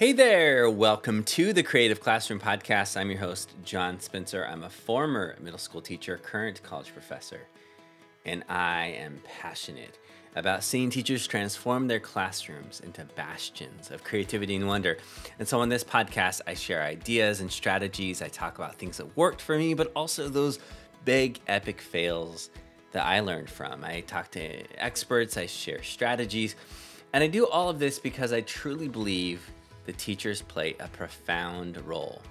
Hey there, welcome to the Creative Classroom Podcast. I'm your host, John Spencer. I'm a former middle school teacher, current college professor, and I am passionate about seeing teachers transform their classrooms into bastions of creativity and wonder. And so on this podcast, I share ideas and strategies. I talk about things that worked for me, but also those big, epic fails that I learned from. I talk to experts, I share strategies, and I do all of this because I truly believe the teachers play a profound role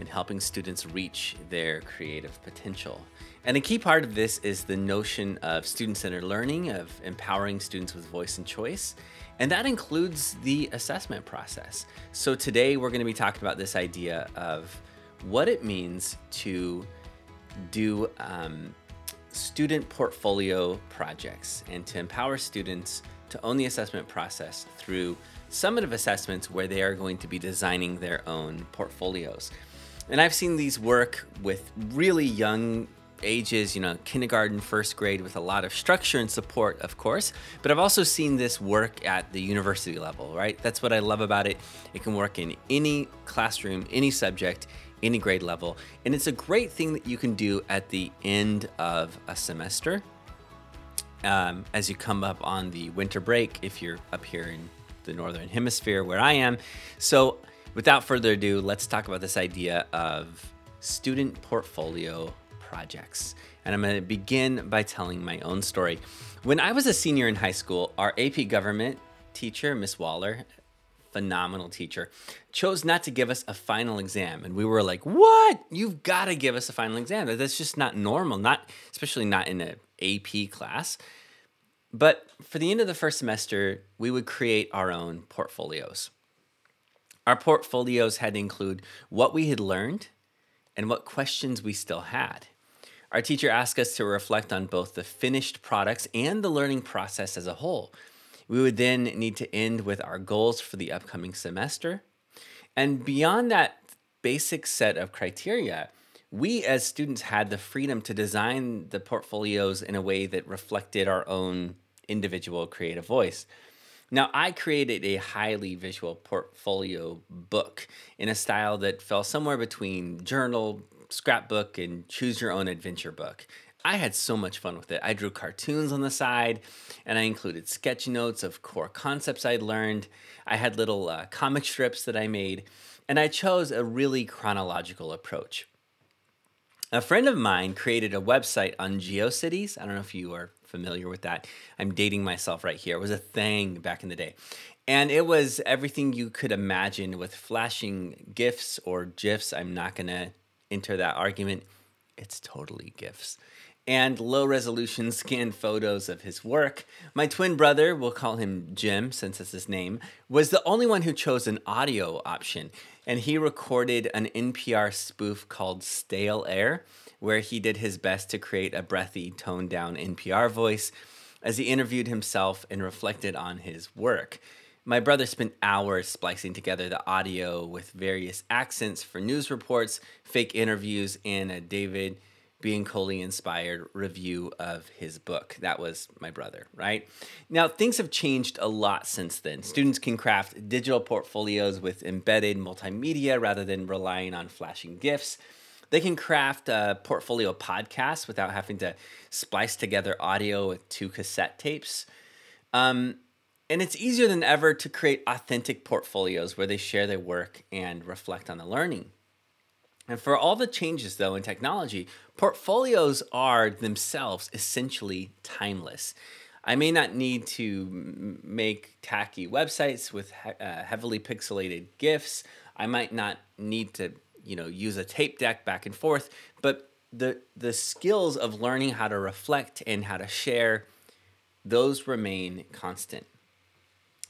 in helping students reach their creative potential. And a key part of this is the notion of student centered learning, of empowering students with voice and choice. And that includes the assessment process. So today we're going to be talking about this idea of what it means to do um, student portfolio projects and to empower students to own the assessment process through summative assessments where they are going to be designing their own portfolios. And I've seen these work with really young ages, you know, kindergarten, first grade, with a lot of structure and support, of course. But I've also seen this work at the university level, right? That's what I love about it. It can work in any classroom, any subject, any grade level. And it's a great thing that you can do at the end of a semester um, as you come up on the winter break if you're up here in the northern hemisphere where I am. So, without further ado, let's talk about this idea of student portfolio projects. And I'm going to begin by telling my own story. When I was a senior in high school, our AP government teacher, Miss Waller, phenomenal teacher, chose not to give us a final exam. And we were like, "What? You've got to give us a final exam. That's just not normal, not especially not in an AP class." But for the end of the first semester, we would create our own portfolios. Our portfolios had to include what we had learned and what questions we still had. Our teacher asked us to reflect on both the finished products and the learning process as a whole. We would then need to end with our goals for the upcoming semester. And beyond that basic set of criteria, we as students had the freedom to design the portfolios in a way that reflected our own individual creative voice. Now, I created a highly visual portfolio book in a style that fell somewhere between journal, scrapbook, and choose your own adventure book. I had so much fun with it. I drew cartoons on the side and I included sketch notes of core concepts I'd learned. I had little uh, comic strips that I made, and I chose a really chronological approach. A friend of mine created a website on GeoCities. I don't know if you are familiar with that. I'm dating myself right here. It was a thing back in the day. And it was everything you could imagine with flashing GIFs or GIFs. I'm not going to enter that argument. It's totally GIFs. And low resolution scanned photos of his work. My twin brother, we'll call him Jim since it's his name, was the only one who chose an audio option. And he recorded an NPR spoof called Stale Air where he did his best to create a breathy, toned down NPR voice as he interviewed himself and reflected on his work. My brother spent hours splicing together the audio with various accents for news reports, fake interviews, and a David Bianculli inspired review of his book. That was my brother, right? Now, things have changed a lot since then. Students can craft digital portfolios with embedded multimedia rather than relying on flashing GIFs. They can craft a portfolio podcasts without having to splice together audio with two cassette tapes. Um, and it's easier than ever to create authentic portfolios where they share their work and reflect on the learning. And for all the changes, though, in technology, portfolios are themselves essentially timeless. I may not need to make tacky websites with uh, heavily pixelated GIFs. I might not need to you know use a tape deck back and forth but the the skills of learning how to reflect and how to share those remain constant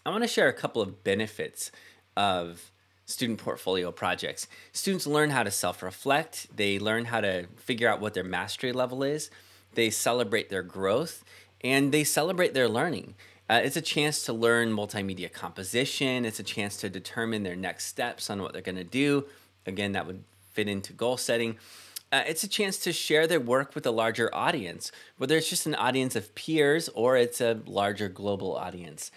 i want to share a couple of benefits of student portfolio projects. Students learn how to self-reflect. They learn how to figure out what their mastery level is. They celebrate their growth and they celebrate their learning. Uh, it's a chance to learn multimedia composition. It's a chance to determine their next steps on what they're going to do. Again, that would fit into goal setting. Uh, it's a chance to share their work with a larger audience, whether it's just an audience of peers or it's a larger global audience.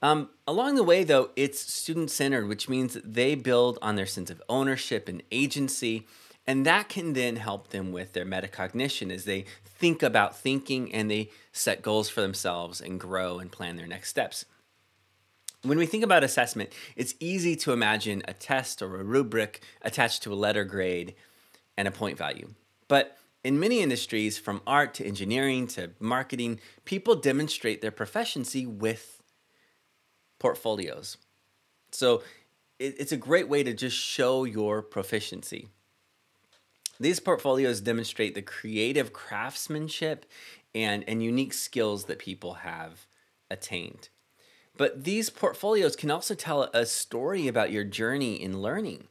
Um, along the way, though, it's student centered, which means they build on their sense of ownership and agency. And that can then help them with their metacognition as they think about thinking and they set goals for themselves and grow and plan their next steps. When we think about assessment, it's easy to imagine a test or a rubric attached to a letter grade and a point value. But in many industries, from art to engineering to marketing, people demonstrate their proficiency with portfolios. So it's a great way to just show your proficiency. These portfolios demonstrate the creative craftsmanship and, and unique skills that people have attained. But these portfolios can also tell a story about your journey in learning.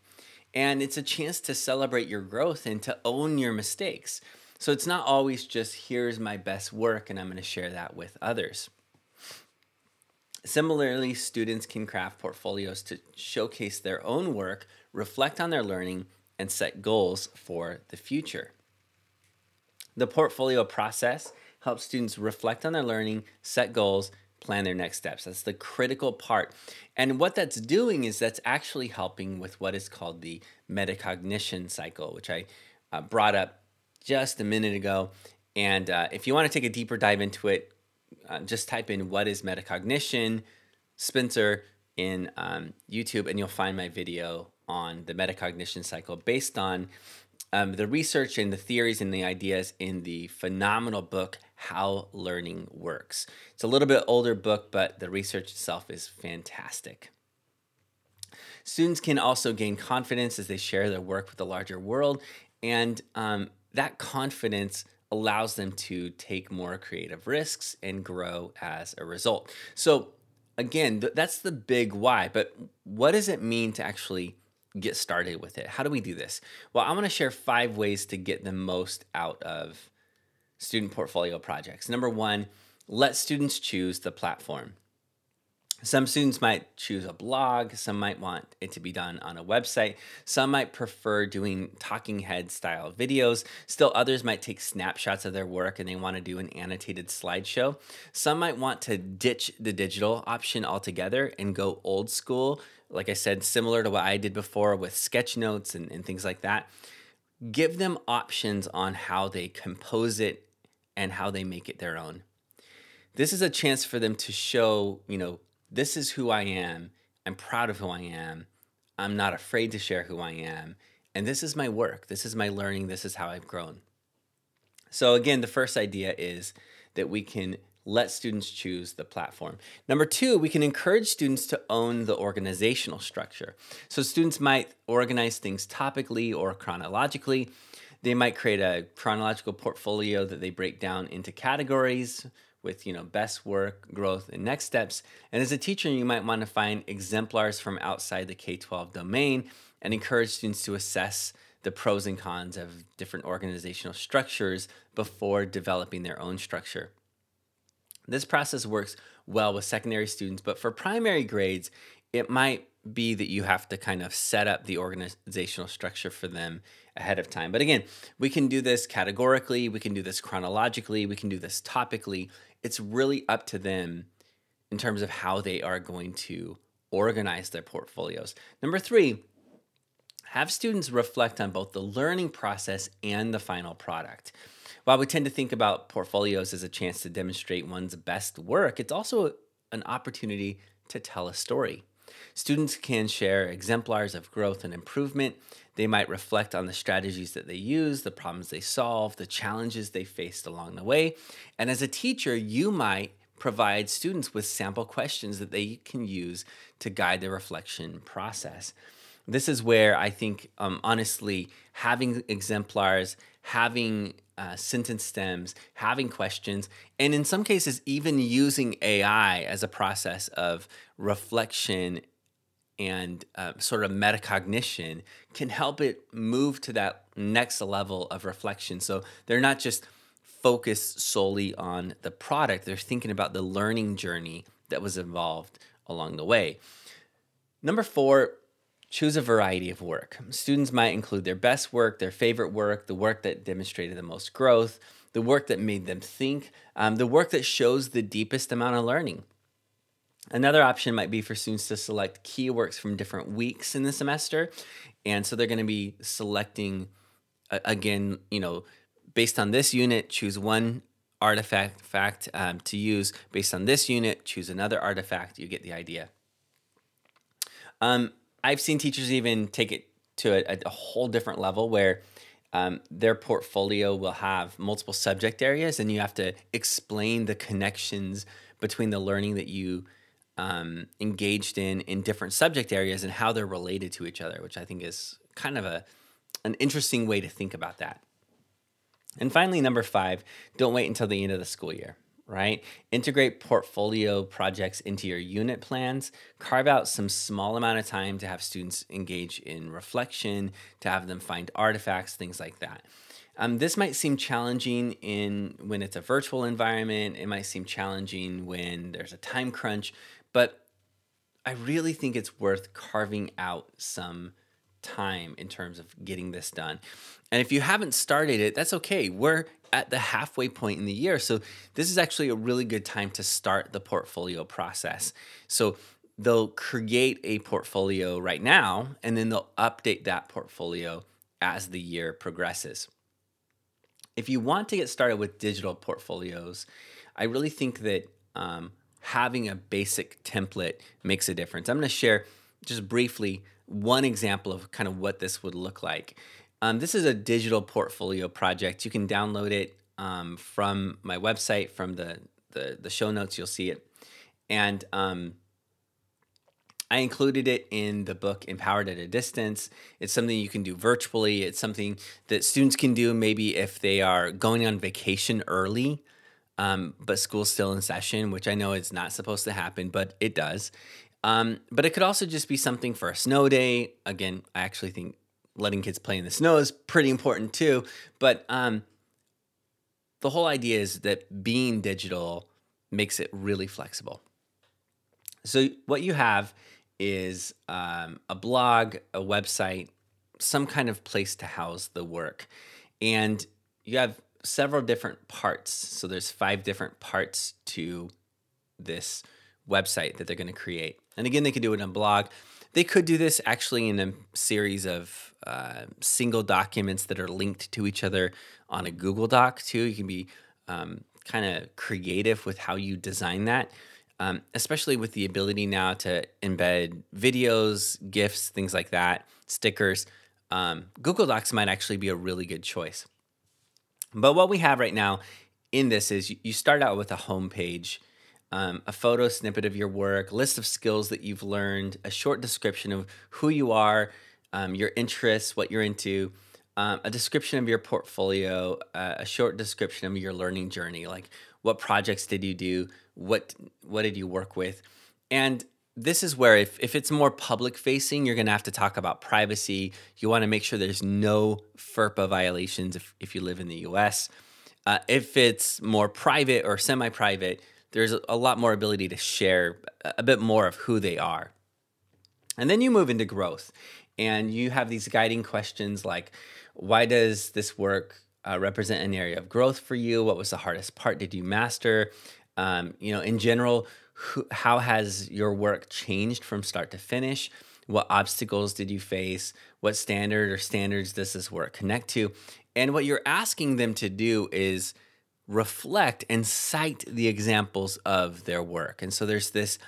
And it's a chance to celebrate your growth and to own your mistakes. So it's not always just here's my best work and I'm going to share that with others. Similarly, students can craft portfolios to showcase their own work, reflect on their learning, and set goals for the future. The portfolio process helps students reflect on their learning, set goals, plan their next steps. That's the critical part. And what that's doing is that's actually helping with what is called the metacognition cycle, which I uh, brought up just a minute ago. And uh, if you want to take a deeper dive into it, uh, just type in what is metacognition, Spencer in um, YouTube, and you'll find my video on the metacognition cycle based on um, the research and the theories and the ideas in the phenomenal book how Learning Works. It's a little bit older book, but the research itself is fantastic. Students can also gain confidence as they share their work with the larger world, and um, that confidence allows them to take more creative risks and grow as a result. So, again, th- that's the big why, but what does it mean to actually get started with it? How do we do this? Well, I want to share five ways to get the most out of student portfolio projects. Number one, let students choose the platform. Some students might choose a blog, some might want it to be done on a website, some might prefer doing talking head style videos, still others might take snapshots of their work and they want to do an annotated slideshow. Some might want to ditch the digital option altogether and go old school, like I said, similar to what I did before with sketch notes and, and things like that. Give them options on how they compose it and how they make it their own. This is a chance for them to show, you know, this is who I am. I'm proud of who I am. I'm not afraid to share who I am. And this is my work. This is my learning. This is how I've grown. So, again, the first idea is that we can let students choose the platform. Number two, we can encourage students to own the organizational structure. So, students might organize things topically or chronologically. They might create a chronological portfolio that they break down into categories with you know best work, growth, and next steps. And as a teacher, you might want to find exemplars from outside the K-12 domain and encourage students to assess the pros and cons of different organizational structures before developing their own structure. This process works well with secondary students, but for primary grades, it might be that you have to kind of set up the organizational structure for them ahead of time. But again, we can do this categorically, we can do this chronologically, we can do this topically. It's really up to them in terms of how they are going to organize their portfolios. Number three, have students reflect on both the learning process and the final product. While we tend to think about portfolios as a chance to demonstrate one's best work, it's also an opportunity to tell a story. Students can share exemplars of growth and improvement. They might reflect on the strategies that they use, the problems they solve, the challenges they faced along the way. And as a teacher, you might provide students with sample questions that they can use to guide the reflection process. This is where I think, um, honestly, having exemplars, having uh, sentence stems, having questions, and in some cases, even using AI as a process of reflection and uh, sort of metacognition can help it move to that next level of reflection. So they're not just focused solely on the product, they're thinking about the learning journey that was involved along the way. Number four, choose a variety of work. Students might include their best work, their favorite work, the work that demonstrated the most growth, the work that made them think, um, the work that shows the deepest amount of learning. Another option might be for students to select key works from different weeks in the semester. And so they're going to be selecting, again, you know, based on this unit, choose one artifact fact, um, to use. Based on this unit, choose another artifact. You get the idea. Um, I've seen teachers even take it to a, a whole different level where um, their portfolio will have multiple subject areas and you have to explain the connections between the learning that you um, engaged in in different subject areas and how they're related to each other, which I think is kind of a an interesting way to think about that. And finally, number five, don't wait until the end of the school year right? Integrate portfolio projects into your unit plans. Carve out some small amount of time to have students engage in reflection, to have them find artifacts, things like that. Um, this might seem challenging in when it's a virtual environment. It might seem challenging when there's a time crunch, but I really think it's worth carving out some time in terms of getting this done. And if you haven't started it, that's okay. We're at the halfway point in the year. So this is actually a really good time to start the portfolio process. So they'll create a portfolio right now and then they'll update that portfolio as the year progresses. If you want to get started with digital portfolios, I really think that um, having a basic template makes a difference. I'm going to share just briefly one example of kind of what this would look like. Um, this is a digital portfolio project. You can download it um, from my website, from the, the, the show notes. You'll see it, and um, I included it in the book Empowered at a Distance. It's something you can do virtually. It's something that students can do maybe if they are going on vacation early, um, but school's still in session, which I know is not supposed to happen, but it does. Um, but it could also just be something for a snow day. Again, I actually think letting kids play in the snow is pretty important too. But um, the whole idea is that being digital makes it really flexible. So, what you have is um, a blog, a website, some kind of place to house the work. And you have several different parts. So, there's five different parts to this website that they're going to create. And again, they could do it on a blog. They could do this actually in a series of uh, single documents that are linked to each other on a Google Doc too. You can be um, kind of creative with how you design that, um, especially with the ability now to embed videos, GIFs, things like that, stickers. Um, Google Docs might actually be a really good choice. But what we have right now in this is you start out with a home page um, a photo snippet of your work, list of skills that you've learned, a short description of who you are, um, your interests, what you're into, um, a description of your portfolio, uh, a short description of your learning journey, like what projects did you do, what what did you work with, and this is where if, if it's more public facing, you're going to have to talk about privacy. You want to make sure there's no FERPA violations if, if you live in the US. Uh, if it's more private or semi private, there's a lot more ability to share a bit more of who they are. And then you move into growth and you have these guiding questions like why does this work uh, represent an area of growth for you? What was the hardest part? Did you master? Um, you know, in general, who, how has your work changed from start to finish? What obstacles did you face? What standard or standards does this work connect to? And what you're asking them to do is reflect and cite the examples of their work. And so there's this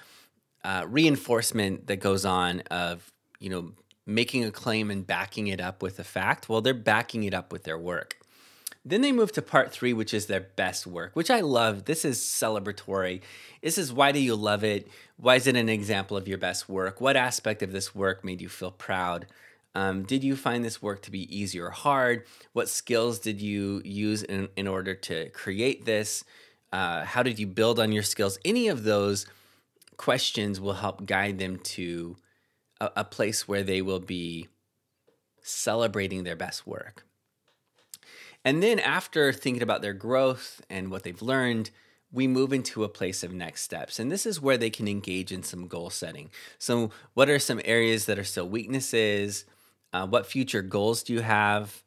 uh, reinforcement that goes on of, you know, making a claim and backing it up with a fact. Well, they're backing it up with their work. Then they move to part three, which is their best work, which I love. This is celebratory. This is why do you love it? Why is it an example of your best work? What aspect of this work made you feel proud? Um, did you find this work to be easy or hard? What skills did you use in, in order to create this? Uh, how did you build on your skills? Any of those questions will help guide them to a, a place where they will be celebrating their best work. And then, after thinking about their growth and what they've learned, we move into a place of next steps. And this is where they can engage in some goal setting. So, what are some areas that are still weaknesses? Uh, what future goals do you have?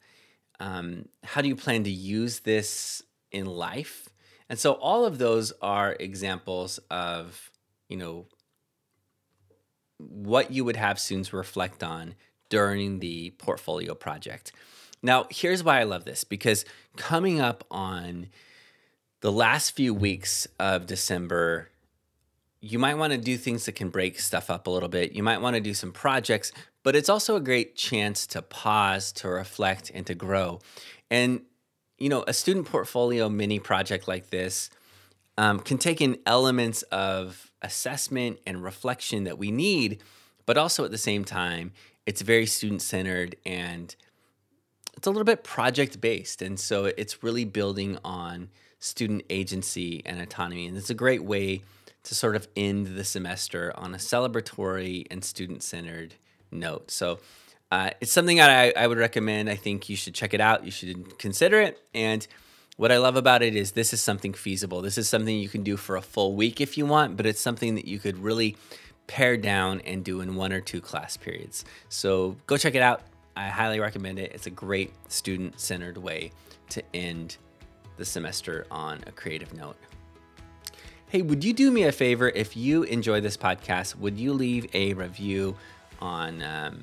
Um, how do you plan to use this in life? And so all of those are examples of, you know, what you would have students reflect on during the portfolio project. Now, here's why I love this because coming up on the last few weeks of December, you might want to do things that can break stuff up a little bit. You might want to do some projects, but it's also a great chance to pause, to reflect, and to grow. And, you know, a student portfolio mini project like this um, can take in elements of assessment and reflection that we need, but also at the same time, it's very student centered and it's a little bit project based. And so it's really building on student agency and autonomy. And it's a great way to sort of end the semester on a celebratory and student centered note. So uh, it's something that I, I would recommend. I think you should check it out. You should consider it. And what I love about it is this is something feasible. This is something you can do for a full week if you want, but it's something that you could really pare down and do in one or two class periods. So go check it out. I highly recommend it. It's a great student centered way to end the semester on a creative note. Hey, would you do me a favor if you enjoy this podcast? Would you leave a review on um,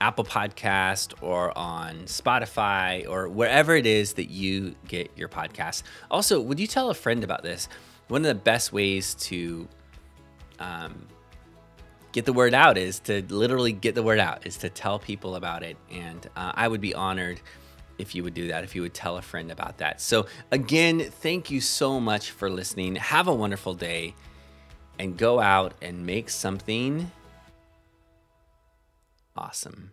Apple Podcast or on Spotify or wherever it is that you get your podcast? Also, would you tell a friend about this? One of the best ways to um, get the word out is to literally get the word out is to tell people about it and uh, i would be honored if you would do that if you would tell a friend about that so again thank you so much for listening have a wonderful day and go out and make something awesome